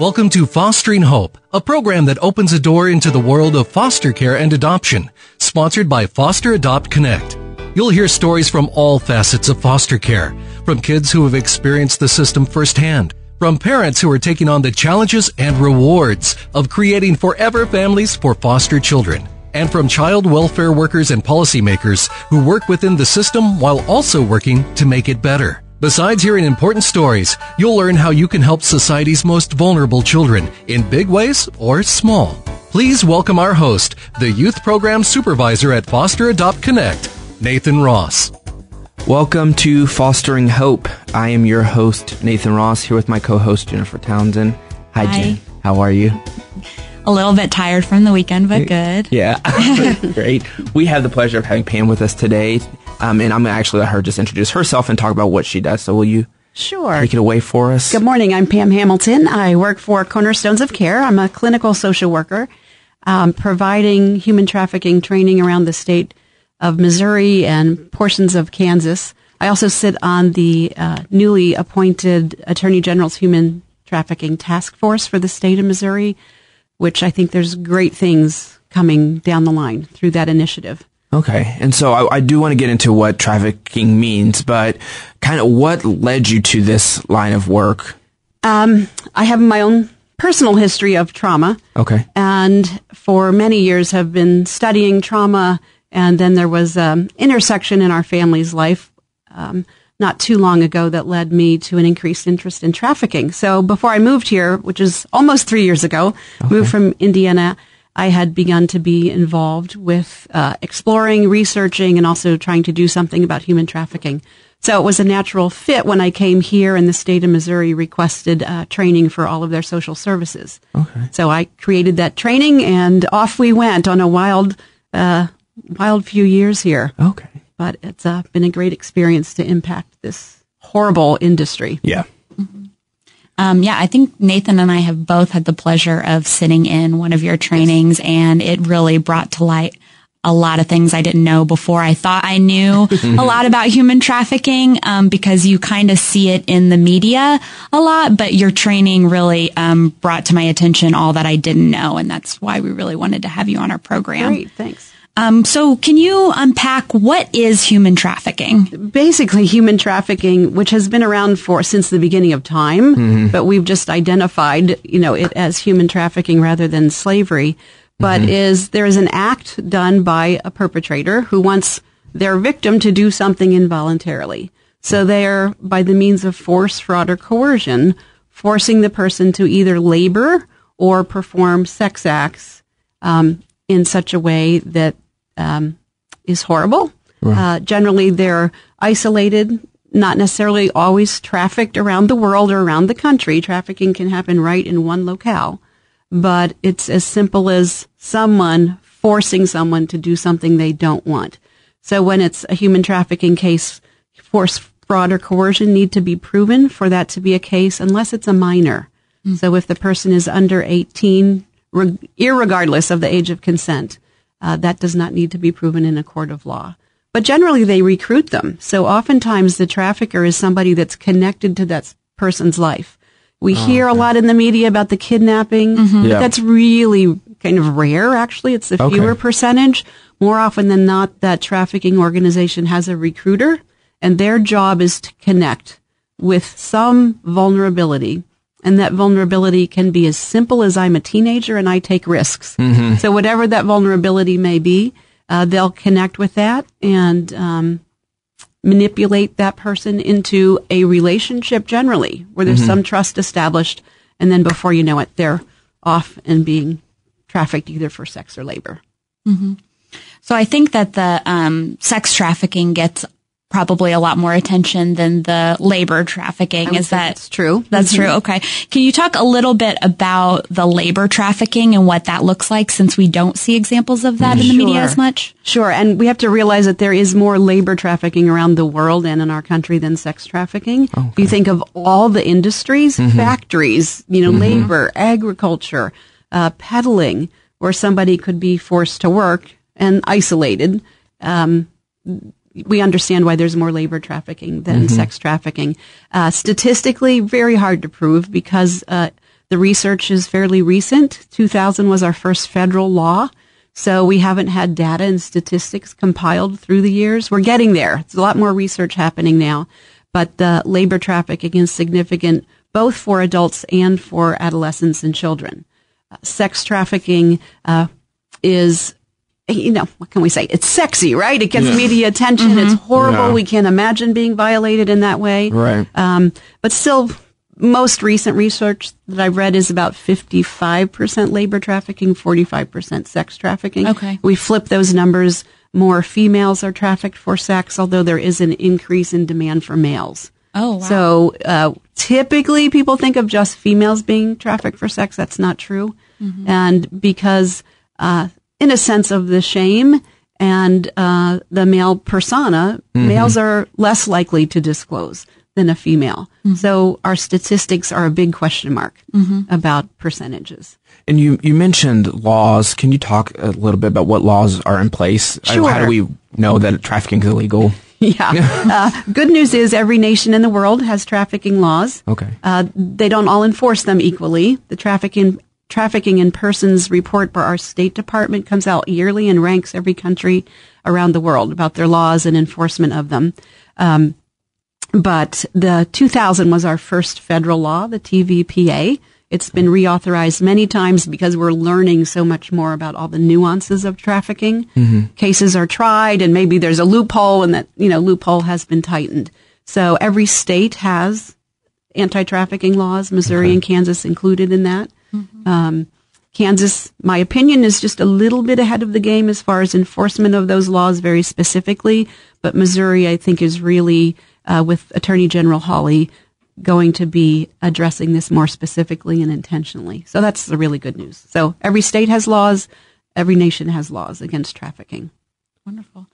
Welcome to Fostering Hope, a program that opens a door into the world of foster care and adoption, sponsored by Foster Adopt Connect. You'll hear stories from all facets of foster care, from kids who have experienced the system firsthand, from parents who are taking on the challenges and rewards of creating forever families for foster children, and from child welfare workers and policymakers who work within the system while also working to make it better. Besides hearing important stories, you'll learn how you can help society's most vulnerable children in big ways or small. Please welcome our host, the Youth Program Supervisor at Foster Adopt Connect, Nathan Ross. Welcome to Fostering Hope. I am your host, Nathan Ross, here with my co host, Jennifer Townsend. Hi, Hi. Jen. How are you? A little bit tired from the weekend, but good. Yeah, great. We have the pleasure of having Pam with us today. Um, and I'm going to actually let her just introduce herself and talk about what she does. So, will you Sure. take it away for us? Good morning. I'm Pam Hamilton. I work for Cornerstones of Care. I'm a clinical social worker, um, providing human trafficking training around the state of Missouri and portions of Kansas. I also sit on the uh, newly appointed Attorney General's Human Trafficking Task Force for the state of Missouri, which I think there's great things coming down the line through that initiative. Okay. And so I, I do want to get into what trafficking means, but kind of what led you to this line of work? Um, I have my own personal history of trauma. Okay. and for many years have been studying trauma. And then there was an intersection in our family's life um, not too long ago that led me to an increased interest in trafficking. So before I moved here, which is almost three years ago, moved from Indiana, I had begun to be involved with uh, exploring, researching, and also trying to do something about human trafficking. So it was a natural fit when I came here and the state of Missouri requested uh, training for all of their social services. Okay. So I created that training and off we went on a wild, uh, wild few years here. Okay. But it's uh, been a great experience to impact this horrible industry. Yeah. Um, yeah, I think Nathan and I have both had the pleasure of sitting in one of your trainings, and it really brought to light a lot of things I didn't know before. I thought I knew a lot about human trafficking um, because you kind of see it in the media a lot, but your training really um, brought to my attention all that I didn't know, and that's why we really wanted to have you on our program. Great, thanks. Um, so, can you unpack what is human trafficking? Basically, human trafficking, which has been around for since the beginning of time, but we've just identified, you know, it as human trafficking rather than slavery. But is there is an act done by a perpetrator who wants their victim to do something involuntarily. So they're by the means of force, fraud, or coercion, forcing the person to either labor or perform sex acts um, in such a way that um, is horrible. Uh, generally, they're isolated, not necessarily always trafficked around the world or around the country. Trafficking can happen right in one locale, but it's as simple as someone forcing someone to do something they don't want. So when it's a human trafficking case, force, fraud, or coercion need to be proven for that to be a case unless it's a minor. So if the person is under 18, reg- irregardless of the age of consent, uh, that does not need to be proven in a court of law. But generally, they recruit them. So oftentimes, the trafficker is somebody that's connected to that person's life. We hear a lot in the media about the kidnapping. but Yeah. That's really kind of rare, actually. It's a Okay. fewer percentage. More often than not, that trafficking organization has a recruiter, and their job is to connect with some vulnerability. And that vulnerability can be as simple as I'm a teenager and I take risks. So whatever that vulnerability may be, uh, they'll connect with that and um, manipulate that person into a relationship generally, where there's some trust established, and then before you know it, they're off and being trafficked either for sex or labor. So I think that the um, sex trafficking gets probably a lot more attention than the labor trafficking. Is that that's true? That's true. Okay. Can you talk a little bit about the labor trafficking and what that looks like since we don't see examples of that in the media as much? Sure, and we have to realize that there is more labor trafficking around the world and in our country than sex trafficking. If you think of all the industries, factories, you know, labor, agriculture, uh, peddling, where somebody could be forced to work and isolated. Um, we understand why there's more labor trafficking than sex trafficking. Uh, statistically, very hard to prove because uh, the research is fairly recent. 2000 was our first federal law. So we haven't had data and statistics compiled through the years. We're getting there. There's a lot more research happening now, but the labor trafficking is significant both for adults and for adolescents and children. Uh, sex trafficking uh, is you know, what can we say? It's sexy, right? It gets yeah. media attention. Mm-hmm. It's horrible. Yeah. We can't imagine being violated in that way. Right. Um, but still, most recent research that I've read is about 55% labor trafficking, 45% sex trafficking. Okay. We flip those numbers. More females are trafficked for sex, although there is an increase in demand for males. Oh, wow. So uh, typically people think of just females being trafficked for sex. That's not true. Mm-hmm. And because, uh, in a sense of the shame and uh, the male persona, mm-hmm. males are less likely to disclose than a female. Mm-hmm. So our statistics are a big question mark mm-hmm. about percentages. And you, you mentioned laws. Can you talk a little bit about what laws are in place? Sure. How do we know that trafficking is illegal? Yeah. uh, good news is every nation in the world has trafficking laws. Okay. Uh, they don't all enforce them equally. The trafficking trafficking in persons report by our State Department comes out yearly and ranks every country around the world about their laws and enforcement of them. Um, but the 2000 was our first federal law, the TVPA. It's been reauthorized many times because we're learning so much more about all the nuances of trafficking. Mm-hmm. Cases are tried and maybe there's a loophole and that, you know, loophole has been tightened. So every state has anti-trafficking laws, Missouri okay. and Kansas included in that. Mm-hmm. Um, Kansas, my opinion, is just a little bit ahead of the game as far as enforcement of those laws very specifically. But Missouri, I think, is really, uh, with Attorney General Hawley, going to be addressing this more specifically and intentionally. So that's the really good news. So every state has laws, every nation has laws against trafficking. Wonderful.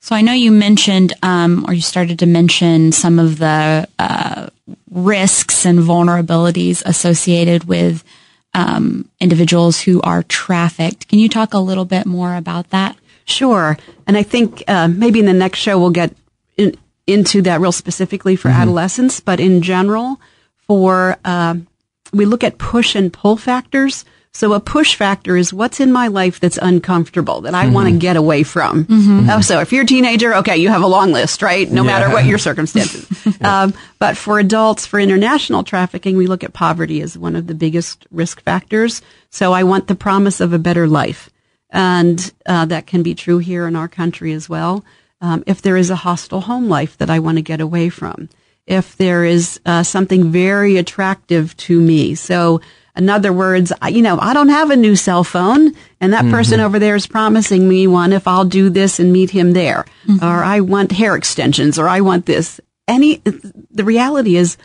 So I know you mentioned, um, or you started to mention some of the uh, risks and vulnerabilities associated with um, individuals who are trafficked. Can you talk a little bit more about that? Sure. And I think uh, maybe in the next show we'll get in, into that real specifically for mm-hmm. adolescents, but in general, for uh, we look at push and pull factors. So a push factor is what's in my life that's uncomfortable that I mm-hmm. want to get away from. Mm-hmm. Uh, so if you're a teenager, okay, you have a long list, right? No yeah. matter what your circumstances. um, but for adults, for international trafficking, we look at poverty as one of the biggest risk factors. So I want the promise of a better life. And uh, that can be true here in our country as well um, if there is a hostile home life that I want to get away from, if there is uh, something very attractive to me. So, in other words, I, you know, I don't have a new cell phone, and that mm-hmm. person over there is promising me one if I'll do this and meet him there, mm-hmm. or I want hair extensions, or I want this. Any, the reality is,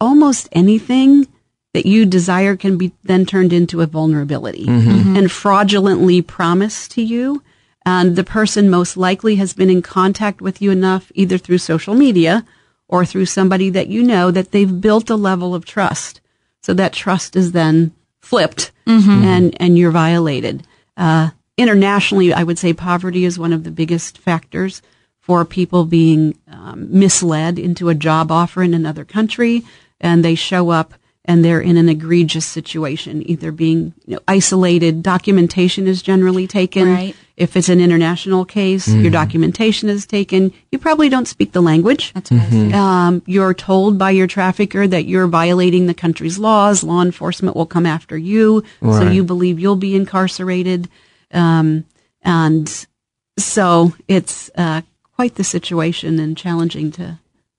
almost anything that you desire can be then turned into a vulnerability mm-hmm. and fraudulently promised to you and the person most likely has been in contact with you enough either through social media or through somebody that you know that they've built a level of trust. So that trust is then flipped mm-hmm. and, and you're violated. Uh, internationally, I would say poverty is one of the biggest factors for people being um, misled into a job offer in another country and they show up and they're in an egregious situation, either being you know, isolated. Documentation is generally taken. Right. If it's an international case, mm-hmm. your documentation is taken. You probably don't speak the language. That's mm-hmm. um, you're told by your trafficker that you're violating the country's laws. Law enforcement will come after you, right. so you believe you'll be incarcerated. Um, and so it's uh, quite the situation and challenging to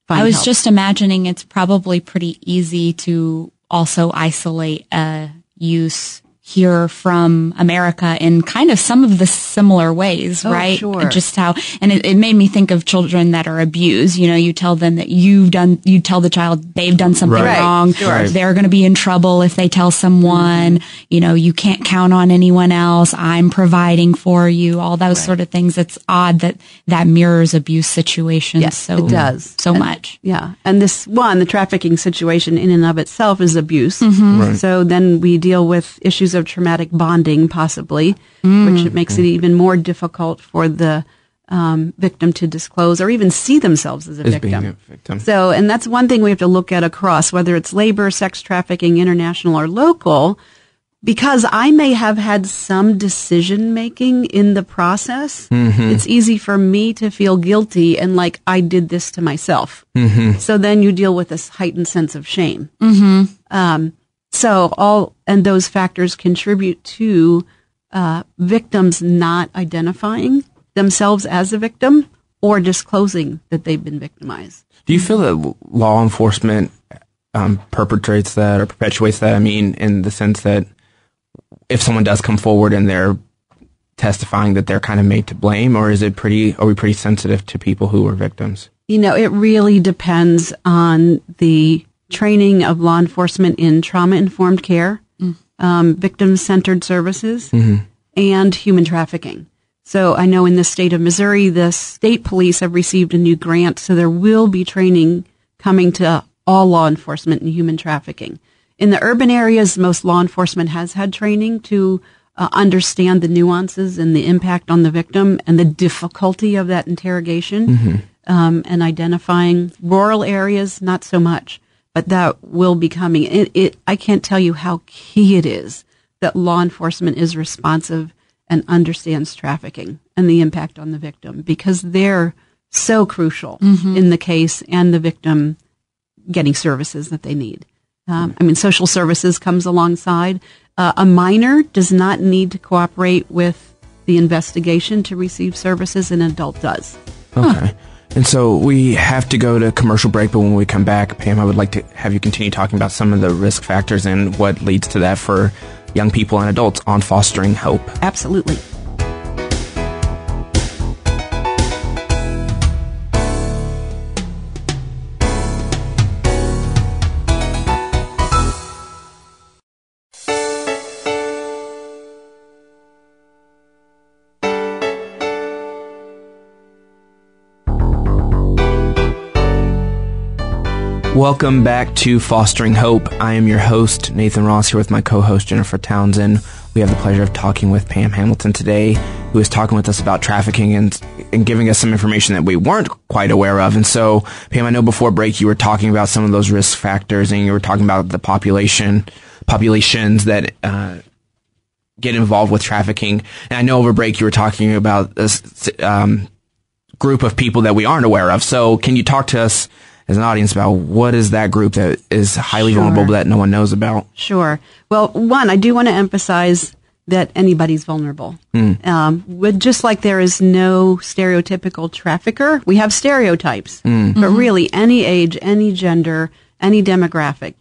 I was help. just imagining it's probably pretty easy to also isolate a use here from America in kind of some of the similar ways, oh, right? Sure. Just how, and it, it, made me think of children that are abused. You know, you tell them that you've done, you tell the child they've done something right. wrong. Sure. They're going to be in trouble if they tell someone, mm-hmm. you know, you can't count on anyone else. I'm providing for you. All those right. sort of things. It's odd that that mirrors abuse situations. Yes, so, it does. So and, much. Yeah. And this one, the trafficking situation in and of itself is abuse. Mm-hmm. Right. So then we deal with issues of traumatic bonding, possibly, mm. which makes it even more difficult for the um, victim to disclose or even see themselves as a As victim. a victim. So, and that's one thing we have to look at across, whether it's labor, sex trafficking, international or local, because I may have had some decision making in the process. It's easy for me to feel guilty and like I did this to myself. So then you deal with this heightened sense of shame. Um, so all and those factors contribute to uh, victims not identifying themselves as a victim or disclosing that they've been victimized. Do you feel that law enforcement um, perpetrates that or perpetuates that? I mean, in the sense that if someone does come forward and they're testifying that they're kind of made to blame, or is it pretty? Are we pretty sensitive to people who are victims? You know, it really depends on the training of law enforcement in trauma informed care, um, victim centered services, and human trafficking. So I know in the state of Missouri, the state police have received a new grant, so there will be training coming to all law enforcement in human trafficking. In the urban areas, most law enforcement has had training to uh, understand the nuances and the impact on the victim and the difficulty of that interrogation um, and identifying rural areas, not so much, but that will be coming. It, it, I can't tell you how key it is that law enforcement is responsive and understands trafficking and the impact on the victim because they're so crucial in the case and the victim getting services that they need. Um, I mean, social services comes alongside. Uh, a minor does not need to cooperate with the investigation to receive services. An adult does. Okay. And so we have to go to commercial break, but when we come back, Pam, I would like to have you continue talking about some of the risk factors and what leads to that for young people and adults on fostering hope. Absolutely. Welcome back to Fostering Hope. I am your host, Nathan Ross, here with my co host, Jennifer Townsend. We have the pleasure of talking with Pam Hamilton today, who is talking with us about trafficking and, and giving us some information that we weren't quite aware of. And so, Pam, I know before break you were talking about some of those risk factors and you were talking about the population, populations that, uh, get involved with trafficking. And I know over break you were talking about this, um, group of people that we aren't aware of. So can you talk to us as an audience about what is that group that is highly Sure. vulnerable that no one knows about? Sure. Well, one, I do want to emphasize that anybody's vulnerable. Um, with just like there is no stereotypical trafficker, we have stereotypes, but really any age, any gender, any demographic.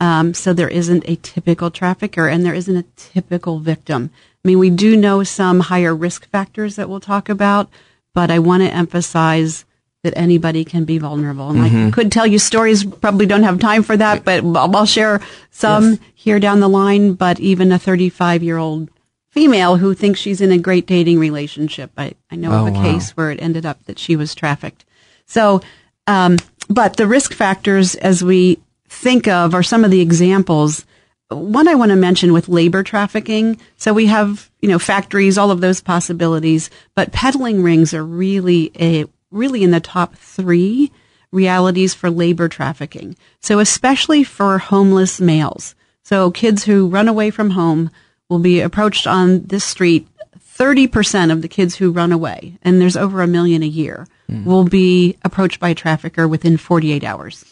Um, so there isn't a typical trafficker and there isn't a typical victim. I mean, we do know some higher risk factors that we'll talk about, but I want to emphasize that anybody can be vulnerable. And I could tell you stories, probably don't have time for that, but I'll, I'll share some here down the line. But even a 35 year old female who thinks she's in a great dating relationship, I, I know Oh, of a wow. case where it ended up that she was trafficked. So, um, but the risk factors as we think of are some of the examples. One I want to mention with labor trafficking. So we have, you know, factories, all of those possibilities, but peddling rings are really a, really in the top three realities for labor trafficking. So especially for homeless males. So kids who run away from home will be approached on this street. 30% of the kids who run away, and there's over a million a year, hmm. will be approached by a trafficker within 48 hours.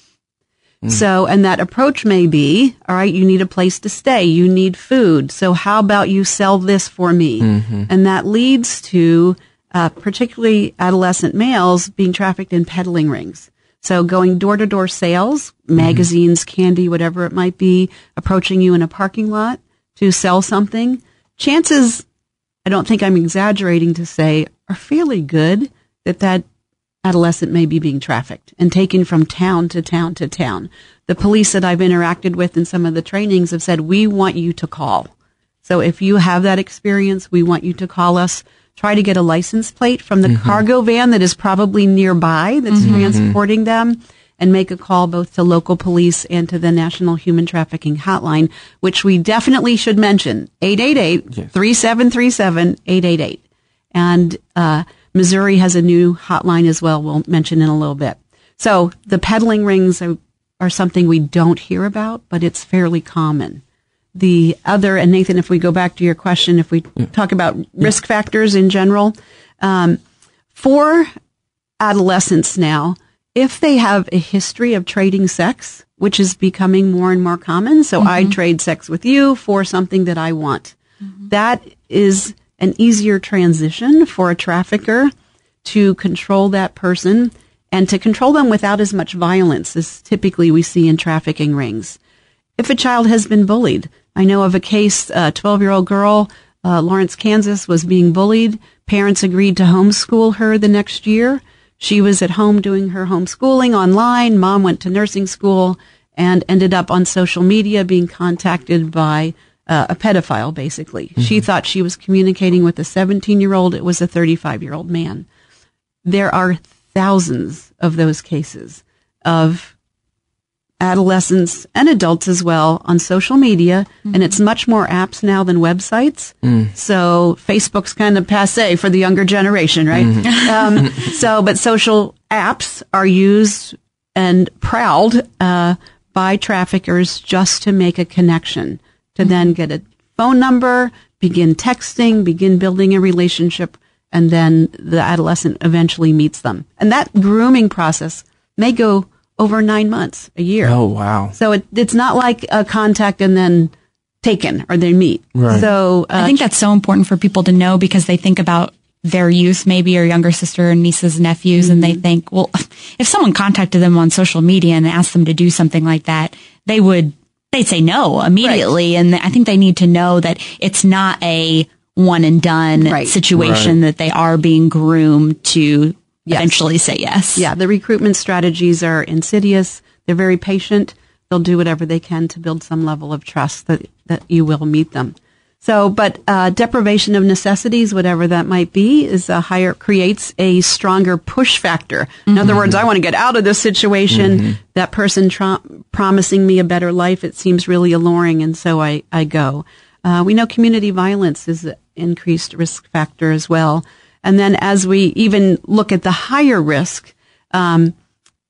Hmm. So, and that approach may be, all right, you need a place to stay. You need food. So how about you sell this for me? Mm-hmm. And that leads to, uh, particularly adolescent males being trafficked in peddling rings. So going door to door sales, magazines, candy, whatever it might be, approaching you in a parking lot to sell something. Chances, I don't think I'm exaggerating to say, are fairly good that that adolescent may be being trafficked and taken from town to town to town. The police that I've interacted with in some of the trainings have said, we want you to call. So if you have that experience, we want you to call us. Try to get a license plate from the cargo van that is probably nearby that's transporting them and make a call both to local police and to the National Human Trafficking Hotline, which we definitely should mention 888 3737 888. And uh, Missouri has a new hotline as well. We'll mention in a little bit. So the peddling rings are, are something we don't hear about, but it's fairly common. The other, and Nathan, if we go back to your question, if we talk about risk factors in general, um, for adolescents now, if they have a history of trading sex, which is becoming more and more common, so I trade sex with you for something that I want, that is an easier transition for a trafficker to control that person and to control them without as much violence as typically we see in trafficking rings. If a child has been bullied, I know of a case, a 12 year old girl, uh, Lawrence, Kansas, was being bullied. Parents agreed to homeschool her the next year. She was at home doing her homeschooling online. Mom went to nursing school and ended up on social media being contacted by uh, a pedophile, basically. She thought she was communicating with a 17 year old. It was a 35 year old man. There are thousands of those cases of adolescents and adults as well on social media, and it's much more apps now than websites. So Facebook's kind of passe for the younger generation, right? um, so, but social apps are used and prowled uh, by traffickers just to make a connection, to then get a phone number, begin texting, begin building a relationship, and then the adolescent eventually meets them. And that grooming process may go over nine months, a year. Oh, wow. So it, it's not like a contact and then taken or they meet. Right. So uh, I think that's so important for people to know because they think about their youth, maybe or younger sister and nieces and nephews, and they think, well, if someone contacted them on social media and asked them to do something like that, they would, they'd say no immediately. And I think they need to know that it's not a one and done Right. situation that they are being groomed to eventually say yes. Yeah, the recruitment strategies are insidious. They're very patient. They'll do whatever they can to build some level of trust that, that you will meet them. So, but uh, deprivation of necessities, whatever that might be, is a higher creates a stronger push factor. In other words, I want to get out of this situation. That person promising me a better life, it seems really alluring, and so I I go. Uh, we know community violence is an increased risk factor as well. And then as we even look at the higher risk, um,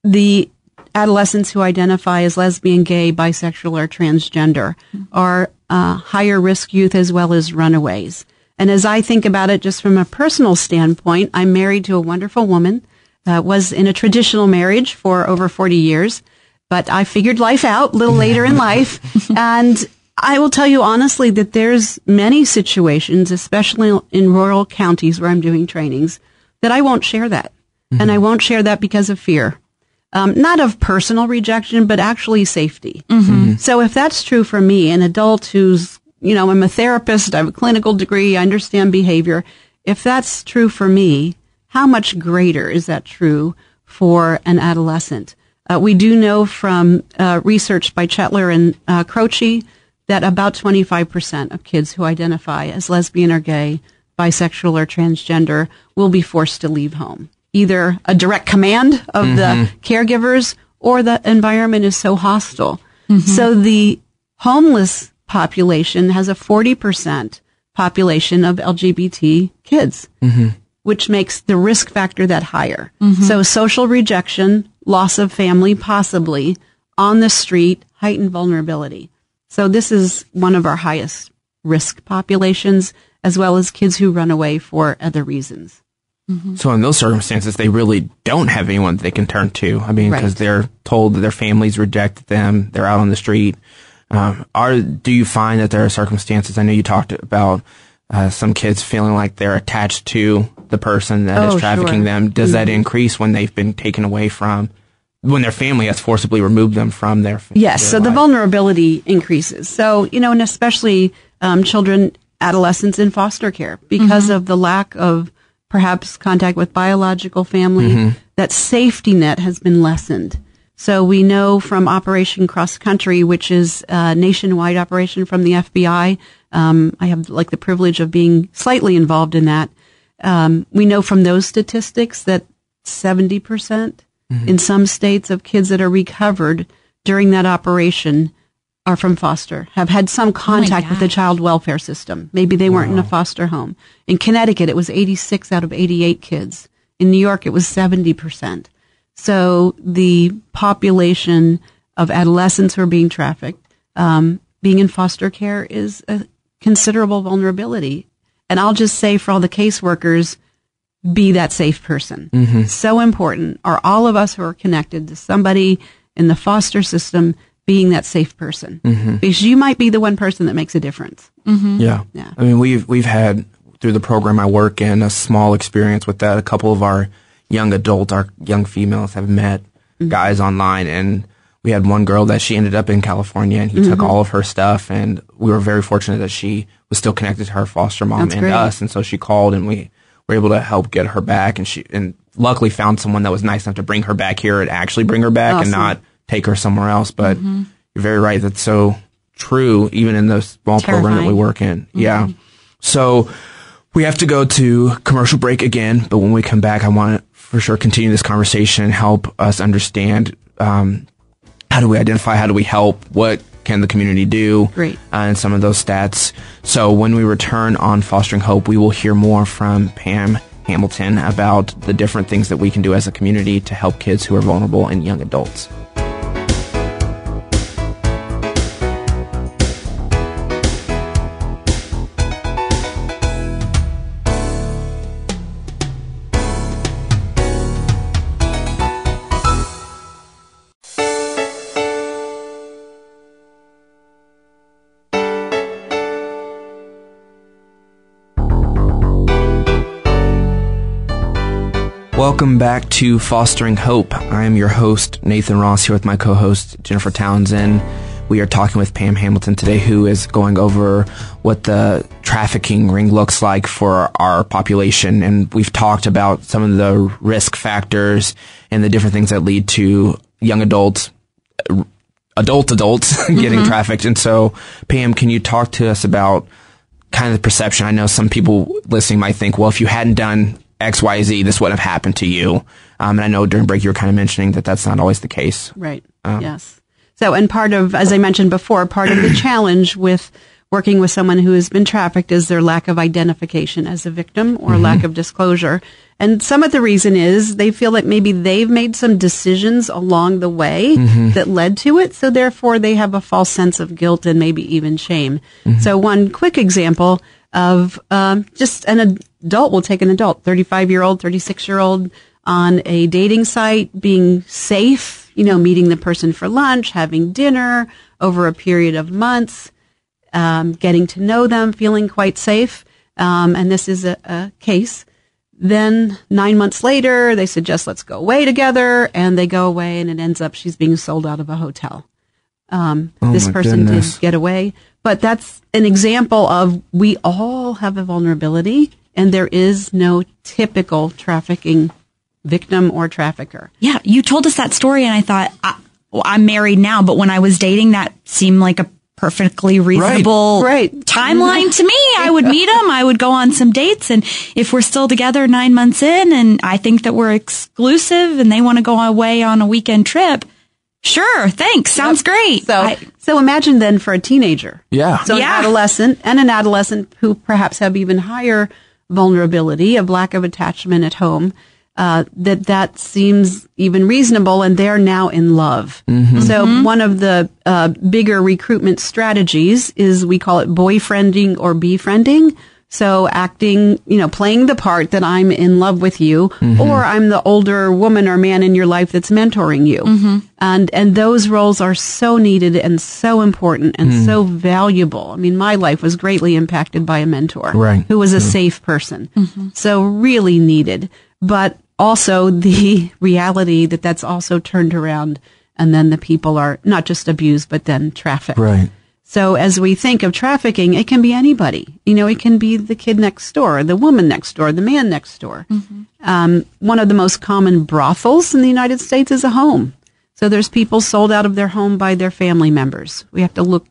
the adolescents who identify as lesbian, gay, bisexual, or transgender are uh, higher risk youth as well as runaways. And as I think about it, just from a personal standpoint, I'm married to a wonderful woman. Uh, was in a traditional marriage for over 40 years, but I figured life out a little later in life. And I will tell you honestly that there's many situations, especially in rural counties where I'm doing trainings, that I won't share that. And I won't share that because of fear. Um, not of personal rejection, but actually safety. So if that's true for me, an adult who's, you know, I'm a therapist, I have a clinical degree, I understand behavior. If that's true for me, how much greater is that true for an adolescent? Uh, we do know from uh, research by Chetler and uh, Croce that about 25% of kids who identify as lesbian or gay, bisexual or transgender will be forced to leave home. Either a direct command of the mm-hmm. caregivers or the environment is so hostile. Mm-hmm. So the homeless population has a 40% population of LGBT kids, mm-hmm. which makes the risk factor that higher. So social rejection, loss of family, possibly on the street, heightened vulnerability. So this is one of our highest risk populations, as well as kids who run away for other reasons. So in those circumstances, they really don't have anyone they can turn to. I mean, because Right. they're told that their families rejected them. They're out on the street. Um, are do you find that there are circumstances? I know you talked about uh, some kids feeling like they're attached to the person that is Oh, trafficking sure. them. Does that increase when they've been taken away from when their family has forcibly removed them from their family. Yes, their so the vulnerability increases. So, you know, and especially um, children, adolescents in foster care because of the lack of perhaps contact with biological family, that safety net has been lessened. So we know from Operation Cross Country, which is a nationwide operation from the FBI. Um, I have like the privilege of being slightly involved in that. Um, we know from those statistics that 70% percent in some states of kids that are recovered during that operation are from foster, have had some contact with the child welfare system. Maybe they weren't in a foster home. In Connecticut, it was 86 out of 88 kids. In New York, it was 70%. So the population of adolescents who are being trafficked, um, being in foster care is a considerable vulnerability. And I'll just say for all the caseworkers, be that safe person. So important are all of us who are connected to somebody in the foster system being that safe person. Because you might be the one person that makes a difference. Yeah. Yeah. I mean, we've we've had through the program I work in a small experience with that. A couple of our young adults, our young females, have met Mm-hmm. guys online, and we had one girl that she ended up in California, and he Mm-hmm. took all of her stuff, and we were very fortunate that she was still connected to her foster mom That's and great. us, and so she called, and we were able to help get her back, and she and luckily found someone that was nice enough to bring her back here and actually bring her back, and not take her somewhere else. But Mm-hmm. you're very right. That's so true, even in the small program that we work in. Yeah. So we have to go to commercial break again, but when we come back, I want to for sure continue this conversation and help us understand um, how do we identify, how do we help, what can the community do, Great. uh, and some of those stats. So when we return on Fostering Hope, we will hear more from Pam Hamilton about the different things that we can do as a community to help kids who are vulnerable and young adults. Welcome back to Fostering Hope. I am your host, Nathan Ross, here with my co host, Jennifer Townsend. We are talking with Pam Hamilton today, who is going over what the trafficking ring looks like for our population. And we've talked about some of the risk factors and the different things that lead to young adults, adult adults getting mm-hmm. trafficked. And so, Pam, can you talk to us about kind of the perception. I know some people listening might think, well, if you hadn't done X, Y, Z, this wouldn't have happened to you. Um, and I know during break you were kind of mentioning that that's not always the case. Right. Um, yes. So, and part of, as I mentioned before, part of the challenge with working with someone who has been trafficked is their lack of identification as a victim or mm-hmm. lack of disclosure. And some of the reason is they feel that maybe they've made some decisions along the way mm-hmm. that led to it. So therefore they have a false sense of guilt and maybe even shame. Mm-hmm. So one quick example of um, just an adult, we'll take an adult, 35 year old, 36 year old on a dating site, being safe, you know, meeting the person for lunch, having dinner over a period of months, um, getting to know them, feeling quite safe. Um, and this is a, a case. Then nine months later, they suggest let's go away together, and they go away, and it ends up she's being sold out of a hotel. Um, Oh this person goodness. did get away, but that's an example of we all have a vulnerability, and there is no typical trafficking victim or trafficker. Yeah, you told us that story, and I thought, I, well, I'm married now, but when I was dating, that seemed like a perfectly reasonable Right. timeline to me. I would meet him, I would go on some dates, and if we're still together nine months in, and I think that we're exclusive, and they want to go away on a weekend trip, sure, thanks, sounds great. So, I- so imagine then for a teenager. Yeah. So Yeah. an adolescent and an adolescent who perhaps have even higher vulnerability of lack of attachment at home, uh, that that seems even reasonable and they're now in love. So one of the uh, bigger recruitment strategies is we call it boyfriending or befriending. So acting, you know, playing the part that I'm in love with you mm-hmm. or I'm the older woman or man in your life that's mentoring you. Mm-hmm. And, and those roles are so needed and so important and mm. so valuable. I mean, my life was greatly impacted by a mentor Right. who was a mm-hmm. safe person. So really needed, but also the reality that that's also turned around and then the people are not just abused, but then trafficked. Right. So as we think of trafficking, it can be anybody. You know, it can be the kid next door, the woman next door, the man next door. Um, one of the most common brothels in the United States is a home. So there's people sold out of their home by their family members. We have to look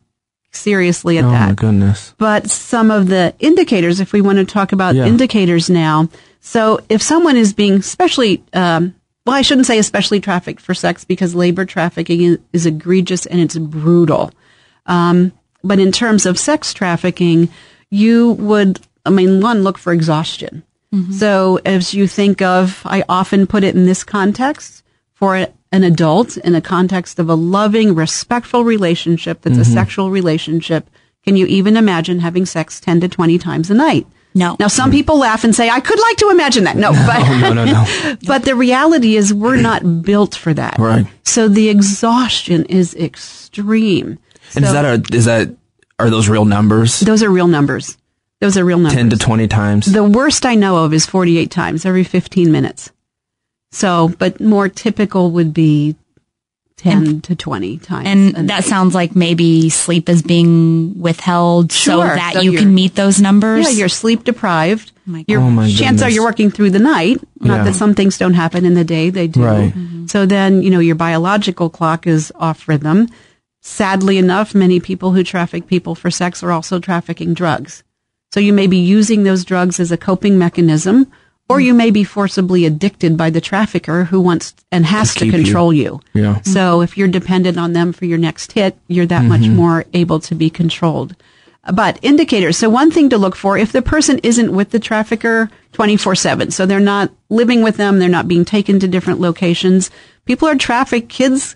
seriously at Oh that Oh my goodness. but some of the indicators, if we want to talk about Yeah. indicators now. So if someone is being especially, um, well, I shouldn't say especially trafficked for sex because labor trafficking is, is egregious and it's brutal. Um, but in terms of sex trafficking, you would, I mean, one, look for exhaustion. Mm-hmm. So as you think of, I often put it in this context for an adult in a context of a loving, respectful relationship that's a mm-hmm. sexual relationship. Can you even imagine having sex 10 to 20 times a night? No. Now, some mm-hmm. people laugh and say, I could like to imagine that. No, but, no, no, no. but the reality is we're not built for that. Right. So the exhaustion is extreme. And is that a, is that, are those real numbers? those are real numbers. Those are real numbers. 10 to 20 times? The worst I know of is 48 times every 15 minutes. So, but more typical would be 10 to 20 times. And that night. sounds like maybe sleep is being withheld so that So you can meet those numbers. Yeah, you're sleep deprived. Oh my Your Oh my chances are you're working through the night. Not Yeah. that some things don't happen in the day, they do. Right. Mm-hmm. So then, you know, your biological clock is off rhythm. Sadly enough, many people who traffic people for sex are also trafficking drugs. So you may be using those drugs as a coping mechanism, or you may be forcibly addicted by the trafficker who wants and has To to, keep you. control you. Yeah. So if you're dependent on them for your next hit, you're that much mm-hmm. more able to be controlled. But indicators. So one thing to look for, if the person isn't with the trafficker 24-7, so they're not living with them, they're not being taken to different locations, people are trafficked, kids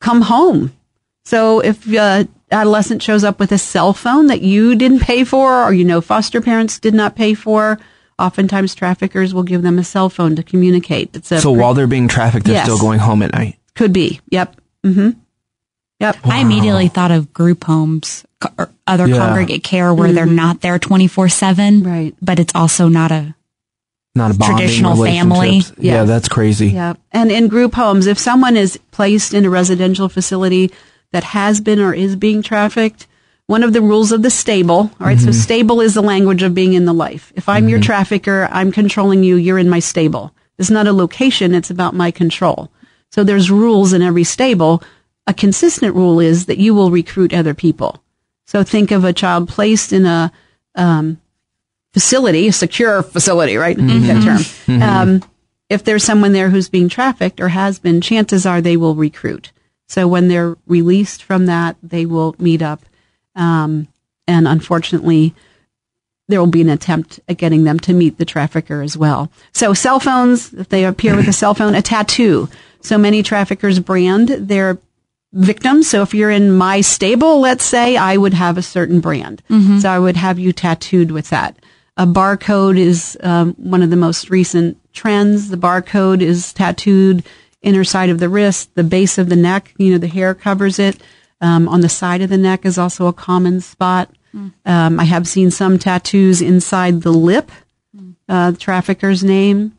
come home. So if uh, adolescent shows up with a cell phone that you didn't pay for, or you know foster parents did not pay for, oftentimes traffickers will give them a cell phone to communicate. It's a So while they're being trafficked, they're Yes. still going home at night. could be. Yep. Mm-hmm. Yep. I immediately thought of group homes or other Yeah. congregate care where they're not there 24 7. Right. But it's also not a, Not a Traditional family. relationships. Yeah, that's crazy. Yeah. And in group homes, if someone is placed in a residential facility that has been or is being trafficked, one of the rules of the stable, all right, so stable is the language of being in the life. If I'm your trafficker, I'm controlling you, you're in my stable. It's not a location, it's about my control. So there's rules in every stable. A consistent rule is that you will recruit other people. So think of a child placed in a um, facility, a secure facility, right? That term. Um, if there's someone there who's being trafficked or has been, chances are they will recruit. So when they're released from that, they will meet up. Um, and unfortunately, there will be an attempt at getting them to meet the trafficker as well. So cell phones, if they appear with a cell phone, a tattoo. So many traffickers brand their victims. So if you're in my stable, let's say, I would have a certain brand. So I would have you tattooed with that. A barcode is um, one of the most recent trends. The barcode is tattooed inner side of the wrist, the base of the neck. You know, the hair covers it. Um, on the side of the neck is also a common spot. Um, I have seen some tattoos inside the lip, uh, the trafficker's name.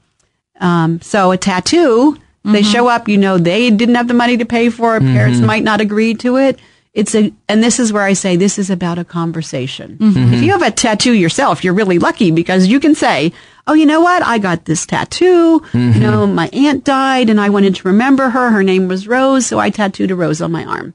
Um, so a tattoo, they show up, you know, they didn't have the money to pay for it. Parents might not agree to it. It's a, and this is where I say this is about a conversation. Mm-hmm. If you have a tattoo yourself, you're really lucky because you can say, Oh, you know what? I got this tattoo. You mm-hmm. know, my aunt died and I wanted to remember her. Her name was Rose. So I tattooed a rose on my arm.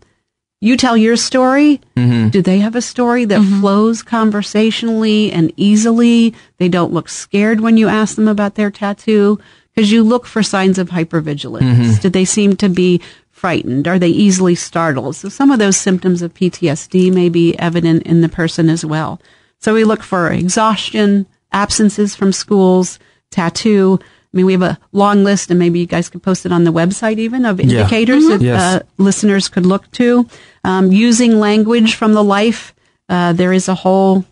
You tell your story. Mm-hmm. Do they have a story that flows conversationally and easily? They don't look scared when you ask them about their tattoo because you look for signs of hypervigilance. Do they seem to be frightened? Are they easily startled? So some of those symptoms of PTSD may be evident in the person as well. So we look for exhaustion, absences from schools, tattoo. I mean, we have a long list, and maybe you guys could post it on the website even of indicators that Yes. uh, listeners could look to. Um, using language from the life, uh, there is a whole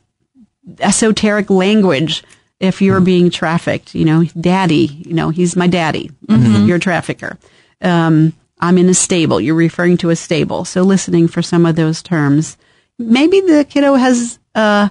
esoteric language. If you're being trafficked, you know, daddy, you know, he's my daddy. You're a trafficker. Um, I'm in a stable. You're referring to a stable. So listening for some of those terms. Maybe the kiddo has uh,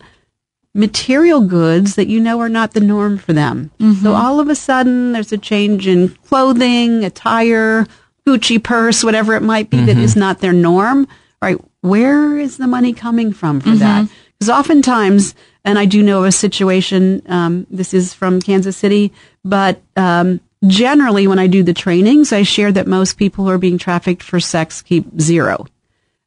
material goods that you know are not the norm for them. So all of a sudden, there's a change in clothing, attire, Gucci purse, whatever it might be, that is not their norm. Right? Where is the money coming from for that? Because oftentimes, and I do know of a situation. Um, this is from Kansas City, but um, generally, when I do the trainings, I share that most people who are being trafficked for sex keep zero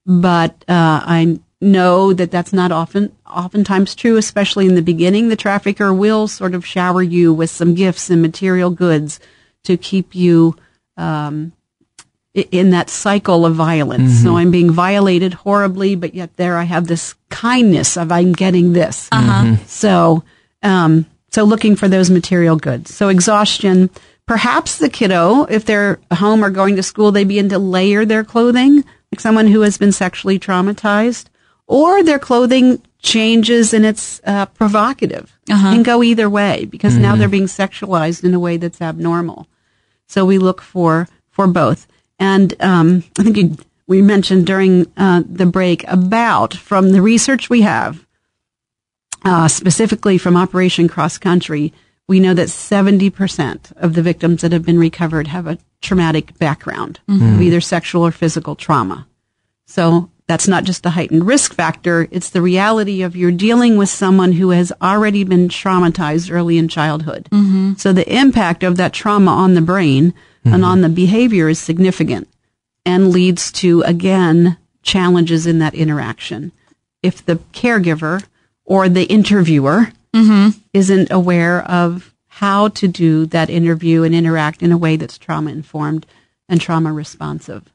but uh, I know that that's not often oftentimes true, especially in the beginning. The trafficker will sort of shower you with some gifts and material goods to keep you um, in that cycle of violence. So I'm being violated horribly, but yet there I have this kindness of I'm getting this. So, um, so looking for those material goods. So exhaustion. Perhaps the kiddo, if they're home or going to school, they begin to layer their clothing, like someone who has been sexually traumatized, or their clothing changes and it's uh, provocative. Can go either way because now they're being sexualized in a way that's abnormal. So we look for for both. And um, I think you, we mentioned during uh, the break about from the research we have, uh, specifically from Operation Cross Country, we know that 70% of the victims that have been recovered have a traumatic background of either sexual or physical trauma. So that's not just a heightened risk factor, it's the reality of you're dealing with someone who has already been traumatized early in childhood. So the impact of that trauma on the brain and on the behavior is significant and leads to, again, challenges in that interaction. If the caregiver or the interviewer isn't aware of how to do that interview and interact in a way that's trauma informed and trauma responsive.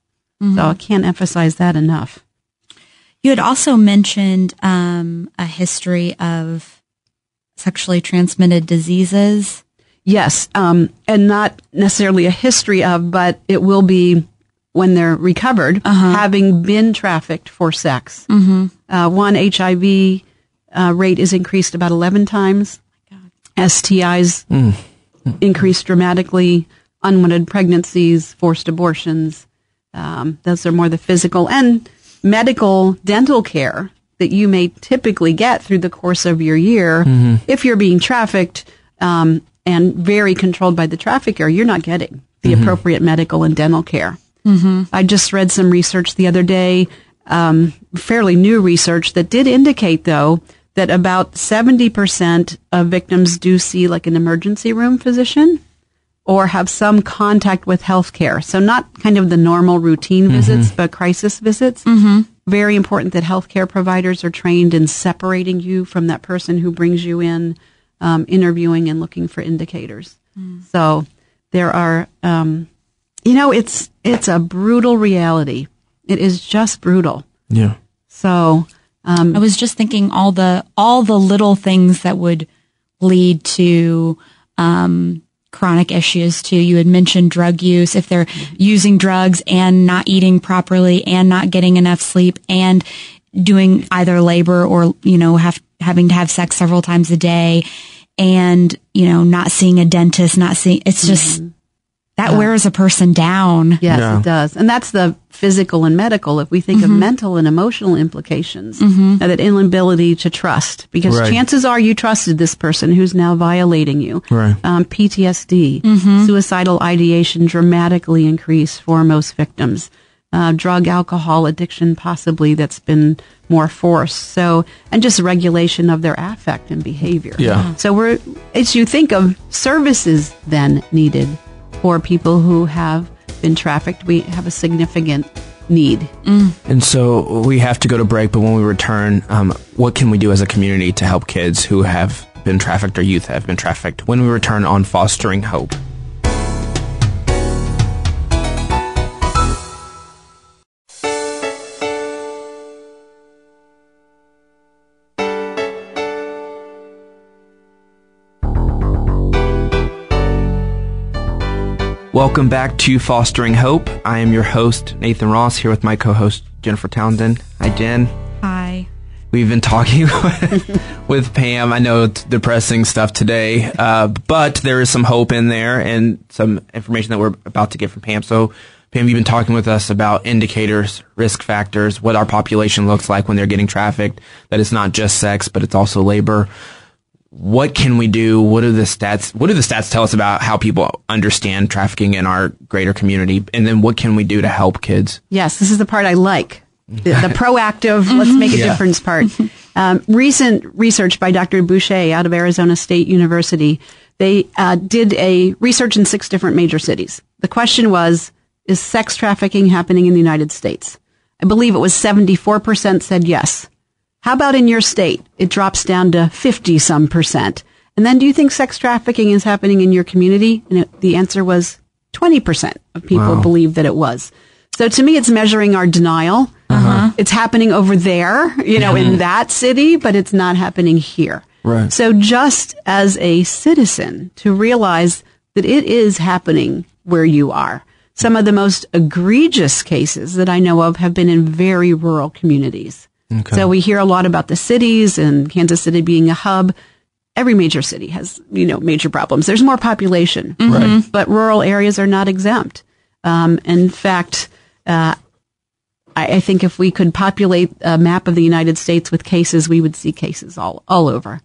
So I can't emphasize that enough. You had also mentioned um, a history of sexually transmitted diseases. Yes, um, and not necessarily a history of, but it will be when they're recovered, having been trafficked for sex. Uh, one HIV uh, rate is increased about 11 times. STIs increased dramatically. Unwanted pregnancies, forced abortions. Um, those are more the physical and medical dental care that you may typically get through the course of your year. If you're being trafficked um, and very controlled by the trafficker, you're not getting the appropriate medical and dental care. I just read some research the other day, um, fairly new research that did indicate, though, that about 70% of victims do see like an emergency room physician or have some contact with healthcare. So not kind of the normal routine visits, but crisis visits. Very important that healthcare providers are trained in separating you from that person who brings you in, um, interviewing and looking for indicators. So there are, um, you know, it's it's a brutal reality. It is just brutal. Yeah. So I was just thinking all the all the little things that would lead to um, chronic issues too. You had mentioned drug use. If they're using drugs and not eating properly and not getting enough sleep and doing either labor or you know have having to have sex several times a day and you know not seeing a dentist, not seeing it's just that wears a person down. Yes, Yeah. it does. And that's the physical and medical. If we think of mental and emotional implications, uh, that inability to trust, because Right. chances are you trusted this person who's now violating you. Right. Um, PTSD, suicidal ideation dramatically increase for most victims. Uh, drug, alcohol addiction, possibly that's been more forced. So, and just regulation of their affect and behavior. Yeah. So we're, as you think of services then needed for people who have been trafficked, we have a significant need. And so we have to go to break, but when we return, um, what can we do as a community to help kids who have been trafficked or youth have been trafficked when we return on Fostering Hope? Welcome back to Fostering Hope. I am your host, Nathan Ross, here with my co host, Jennifer Townsend. Hi, Jen. Hi. We've been talking with Pam. I know it's depressing stuff today, uh, but there is some hope in there and some information that we're about to get from Pam. So, Pam, you've been talking with us about indicators, risk factors, what our population looks like when they're getting trafficked, that it's not just sex, but it's also labor. What can we do? What do the stats, what do the stats tell us about how people understand trafficking in our greater community? And then what can we do to help kids? Yes, this is the part I like. The, the proactive, let's make a Yeah. difference part. Um, recent research by Dr. Boucher out of Arizona State University, they uh, did a research in six different major cities. The question was, is sex trafficking happening in the United States? I believe it was 74% said yes. How about in your state? It drops down to 50 some percent. And then do you think sex trafficking is happening in your community? And it, the answer was 20% of people Wow. believe that it was. So to me, it's measuring our denial. Uh-huh. It's happening over there, you know, in that city, but it's not happening here. Right. So just as a citizen to realize that it is happening where you are. Some of the most egregious cases that I know of have been in very rural communities. Okay. So we hear a lot about the cities and Kansas City being a hub. Every major city has, you know, major problems. There's more population, Right. but rural areas are not exempt. Um, in fact, uh, I, I think if we could populate a map of the United States with cases, we would see cases all all over.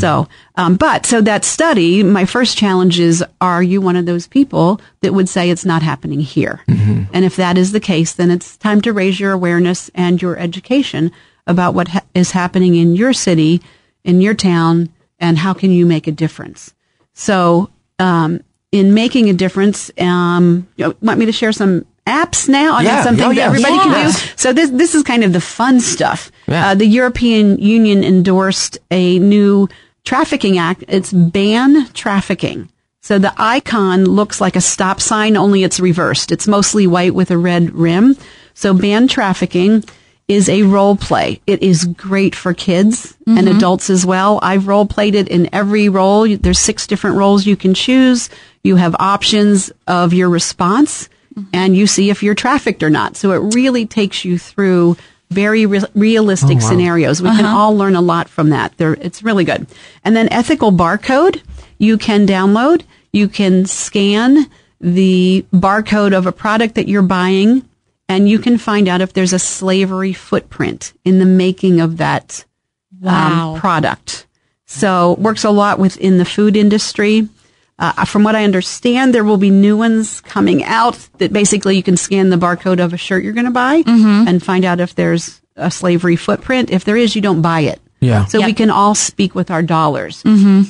So, um, but so that study, my first challenge is: Are you one of those people that would say it's not happening here? And if that is the case, then it's time to raise your awareness and your education about what ha- is happening in your city, in your town, and how can you make a difference. So, um, in making a difference, um, you know, want me to share some apps now? I mean, something Oh, that yeah. everybody can do. So this this is kind of the fun stuff. Yeah. Uh, the European Union endorsed a new trafficking act. It's ban trafficking. So the icon looks like a stop sign, only it's reversed. It's mostly white with a red rim. So ban trafficking is a role play. It is great for kids and adults as well. I've role played it in every role. There's six different roles you can choose. You have options of your response and you see if you're trafficked or not. So it really takes you through very re- realistic scenarios. We can all learn a lot from that. They're, it's really good. And then ethical barcode you can download. You can scan the barcode of a product that you're buying and you can find out if there's a slavery footprint in the making of that Wow. um, product. So works a lot within the food industry. Uh, from what I understand, there will be new ones coming out that basically you can scan the barcode of a shirt you're going to buy and find out if there's a slavery footprint. If there is, you don't buy it. Yeah. So we can all speak with our dollars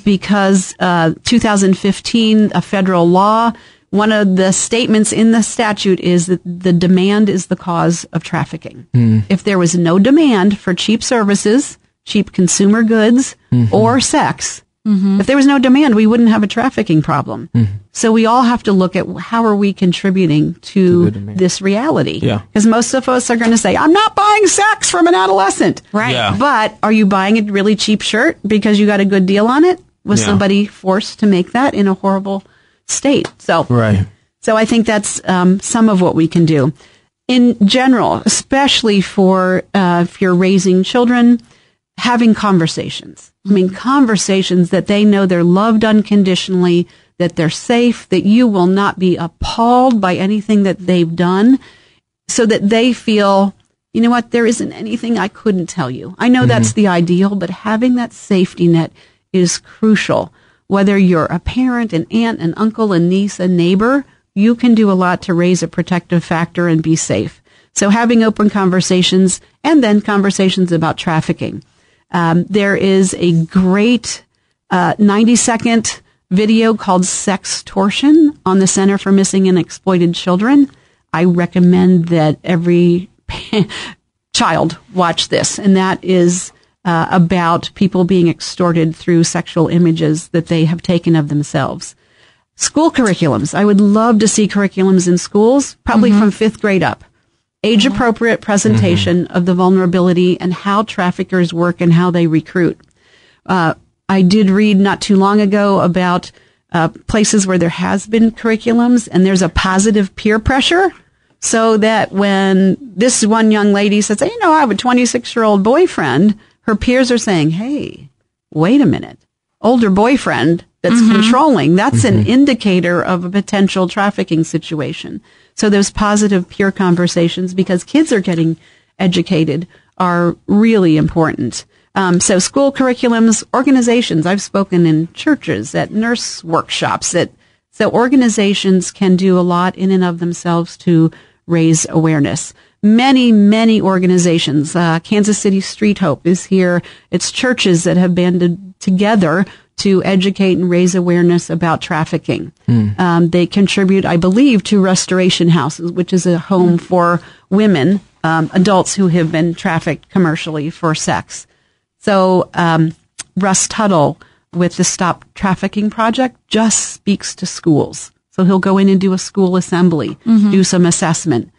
because uh, 2015, a federal law. One of the statements in the statute is that the demand is the cause of trafficking. If there was no demand for cheap services, cheap consumer goods, or sex, if there was no demand, we wouldn't have a trafficking problem. So we all have to look at how are we contributing to this reality? Yeah. Because most of us are going to say, I'm not buying sex from an adolescent. Right. Yeah. But are you buying a really cheap shirt because you got a good deal on it? Was Yeah. somebody forced to make that in a horrible state? So, Right. so I think that's um, some of what we can do. In general, especially for uh, if you're raising children, having conversations. I mean, conversations that they know they're loved unconditionally, that they're safe, that you will not be appalled by anything that they've done, so that they feel, you know what, there isn't anything I couldn't tell you. I know mm-hmm. that's the ideal, but having that safety net is crucial. Whether you're a parent, an aunt, an uncle, a niece, a neighbor, you can do a lot to raise a protective factor and be safe. So having open conversations and then conversations about trafficking. Um, there is a great uh, 90 second video called Sextortion on the Center for Missing and Exploited Children. I recommend that every child watch this, and that is uh, about people being extorted through sexual images that they have taken of themselves. School curriculums. I would love to see curriculums in schools, probably from fifth grade up. Age appropriate presentation of the vulnerability and how traffickers work and how they recruit. Uh, I did read not too long ago about uh, places where there has been curriculums and there's a positive peer pressure so that when this one young lady says, you know, I have a 26 year old boyfriend, her peers are saying, hey, wait a minute, older boyfriend that's controlling, that's an indicator of a potential trafficking situation. So those positive peer conversations, because kids are getting educated, are really important. Um, so school curriculums, organizations. I've spoken in churches, at nurse workshops. That so organizations can do a lot in and of themselves to raise awareness. Many, many organizations. Uh, Kansas City Street Hope is here. It's churches that have banded together to educate and raise awareness about trafficking. Um, they contribute, I believe, to Restoration Houses, which is a home for women, um, adults who have been trafficked commercially for sex. So um, Russ Tuttle with the Stop Trafficking Project just speaks to schools. So he'll go in and do a school assembly, do some assessment.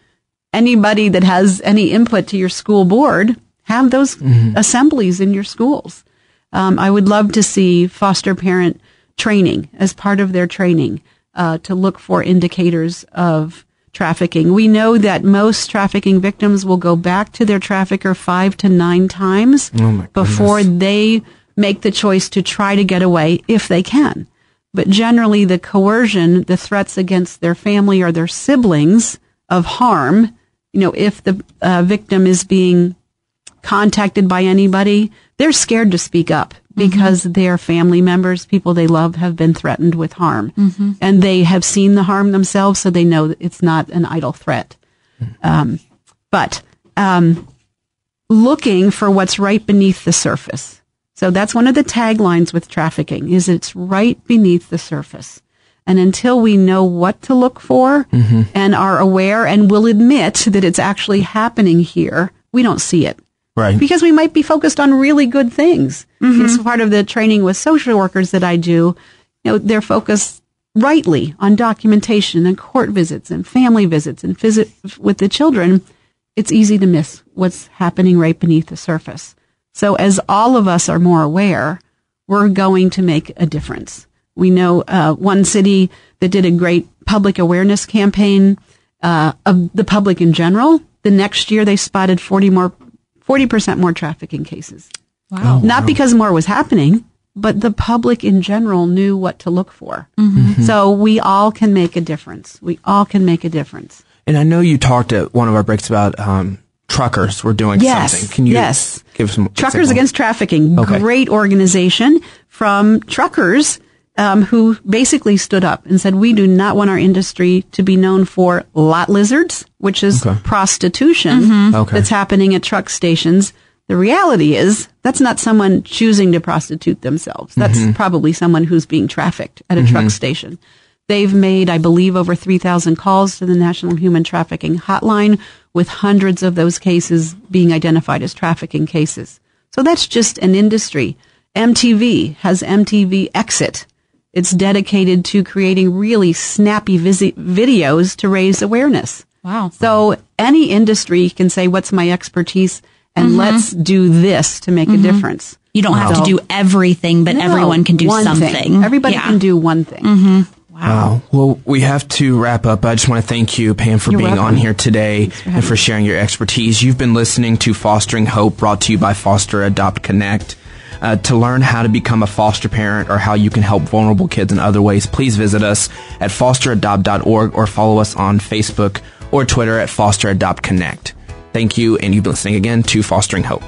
anybody that has any input to your school board, have those Mm-hmm. assemblies in your schools. Um, I would love to see foster parent training as part of their training uh, to look for indicators of trafficking. We know that most trafficking victims will go back to their trafficker five to nine times Oh before they make the choice to try to get away if they can. But generally, the coercion, the threats against their family or their siblings of harm, you know, if the uh, victim is being contacted by anybody, they're scared to speak up because their family members, people they love, have been threatened with harm. And they have seen the harm themselves, so they know that it's not an idle threat. Um, but um, looking for what's right beneath the surface. So that's one of the taglines with trafficking is it's right beneath the surface. And until we know what to look for and are aware and will admit that it's actually happening here, we don't see it Right. because we might be focused on really good things. It's part of the training with social workers that I do. You know, they're focused rightly on documentation and court visits and family visits and visit with the children. It's easy to miss what's happening right beneath the surface. So as all of us are more aware, we're going to make a difference. We know uh, one city that did a great public awareness campaign uh, of the public in general. The next year, they spotted 40 more, 40% more trafficking cases. Wow. Not because more was happening, but the public in general knew what to look for. So we all can make a difference. We all can make a difference. And I know you talked at one of our breaks about um, truckers were doing Yes, something. Can you yes. give some Truckers examples? Against Trafficking, Okay. great organization from truckers um, who basically stood up and said, "We do not want our industry to be known for lot lizards, which is Okay. prostitution mm-hmm. Okay. that's happening at truck stations." The reality is that's not someone choosing to prostitute themselves. That's mm-hmm. probably someone who's being trafficked at a truck mm-hmm. station. They've made, I believe, over 3,000 calls to the National Human Trafficking Hotline, with hundreds of those cases being identified as trafficking cases. So that's just an industry. MTV has MTV Exit. It's dedicated to creating really snappy visi- videos to raise awareness. Wow. So any industry can say, what's my expertise? And mm-hmm. let's do this to make a mm-hmm. difference. You don't have to do everything, but No, everyone can do something. thing. Everybody Yeah. can do one thing. Mm-hmm. Wow. Well, we have to wrap up. I just want to thank you, Pam, for You're being welcome. on here today and for sharing your expertise. You've been listening to Fostering Hope, brought to you by Foster Adopt Connect. Uh, to learn how to become a foster parent or how you can help vulnerable kids in other ways, please visit us at fosteradopt.org or follow us on Facebook or Twitter at Foster Adopt Connect. Thank you, and you've been listening again to Fostering Hope.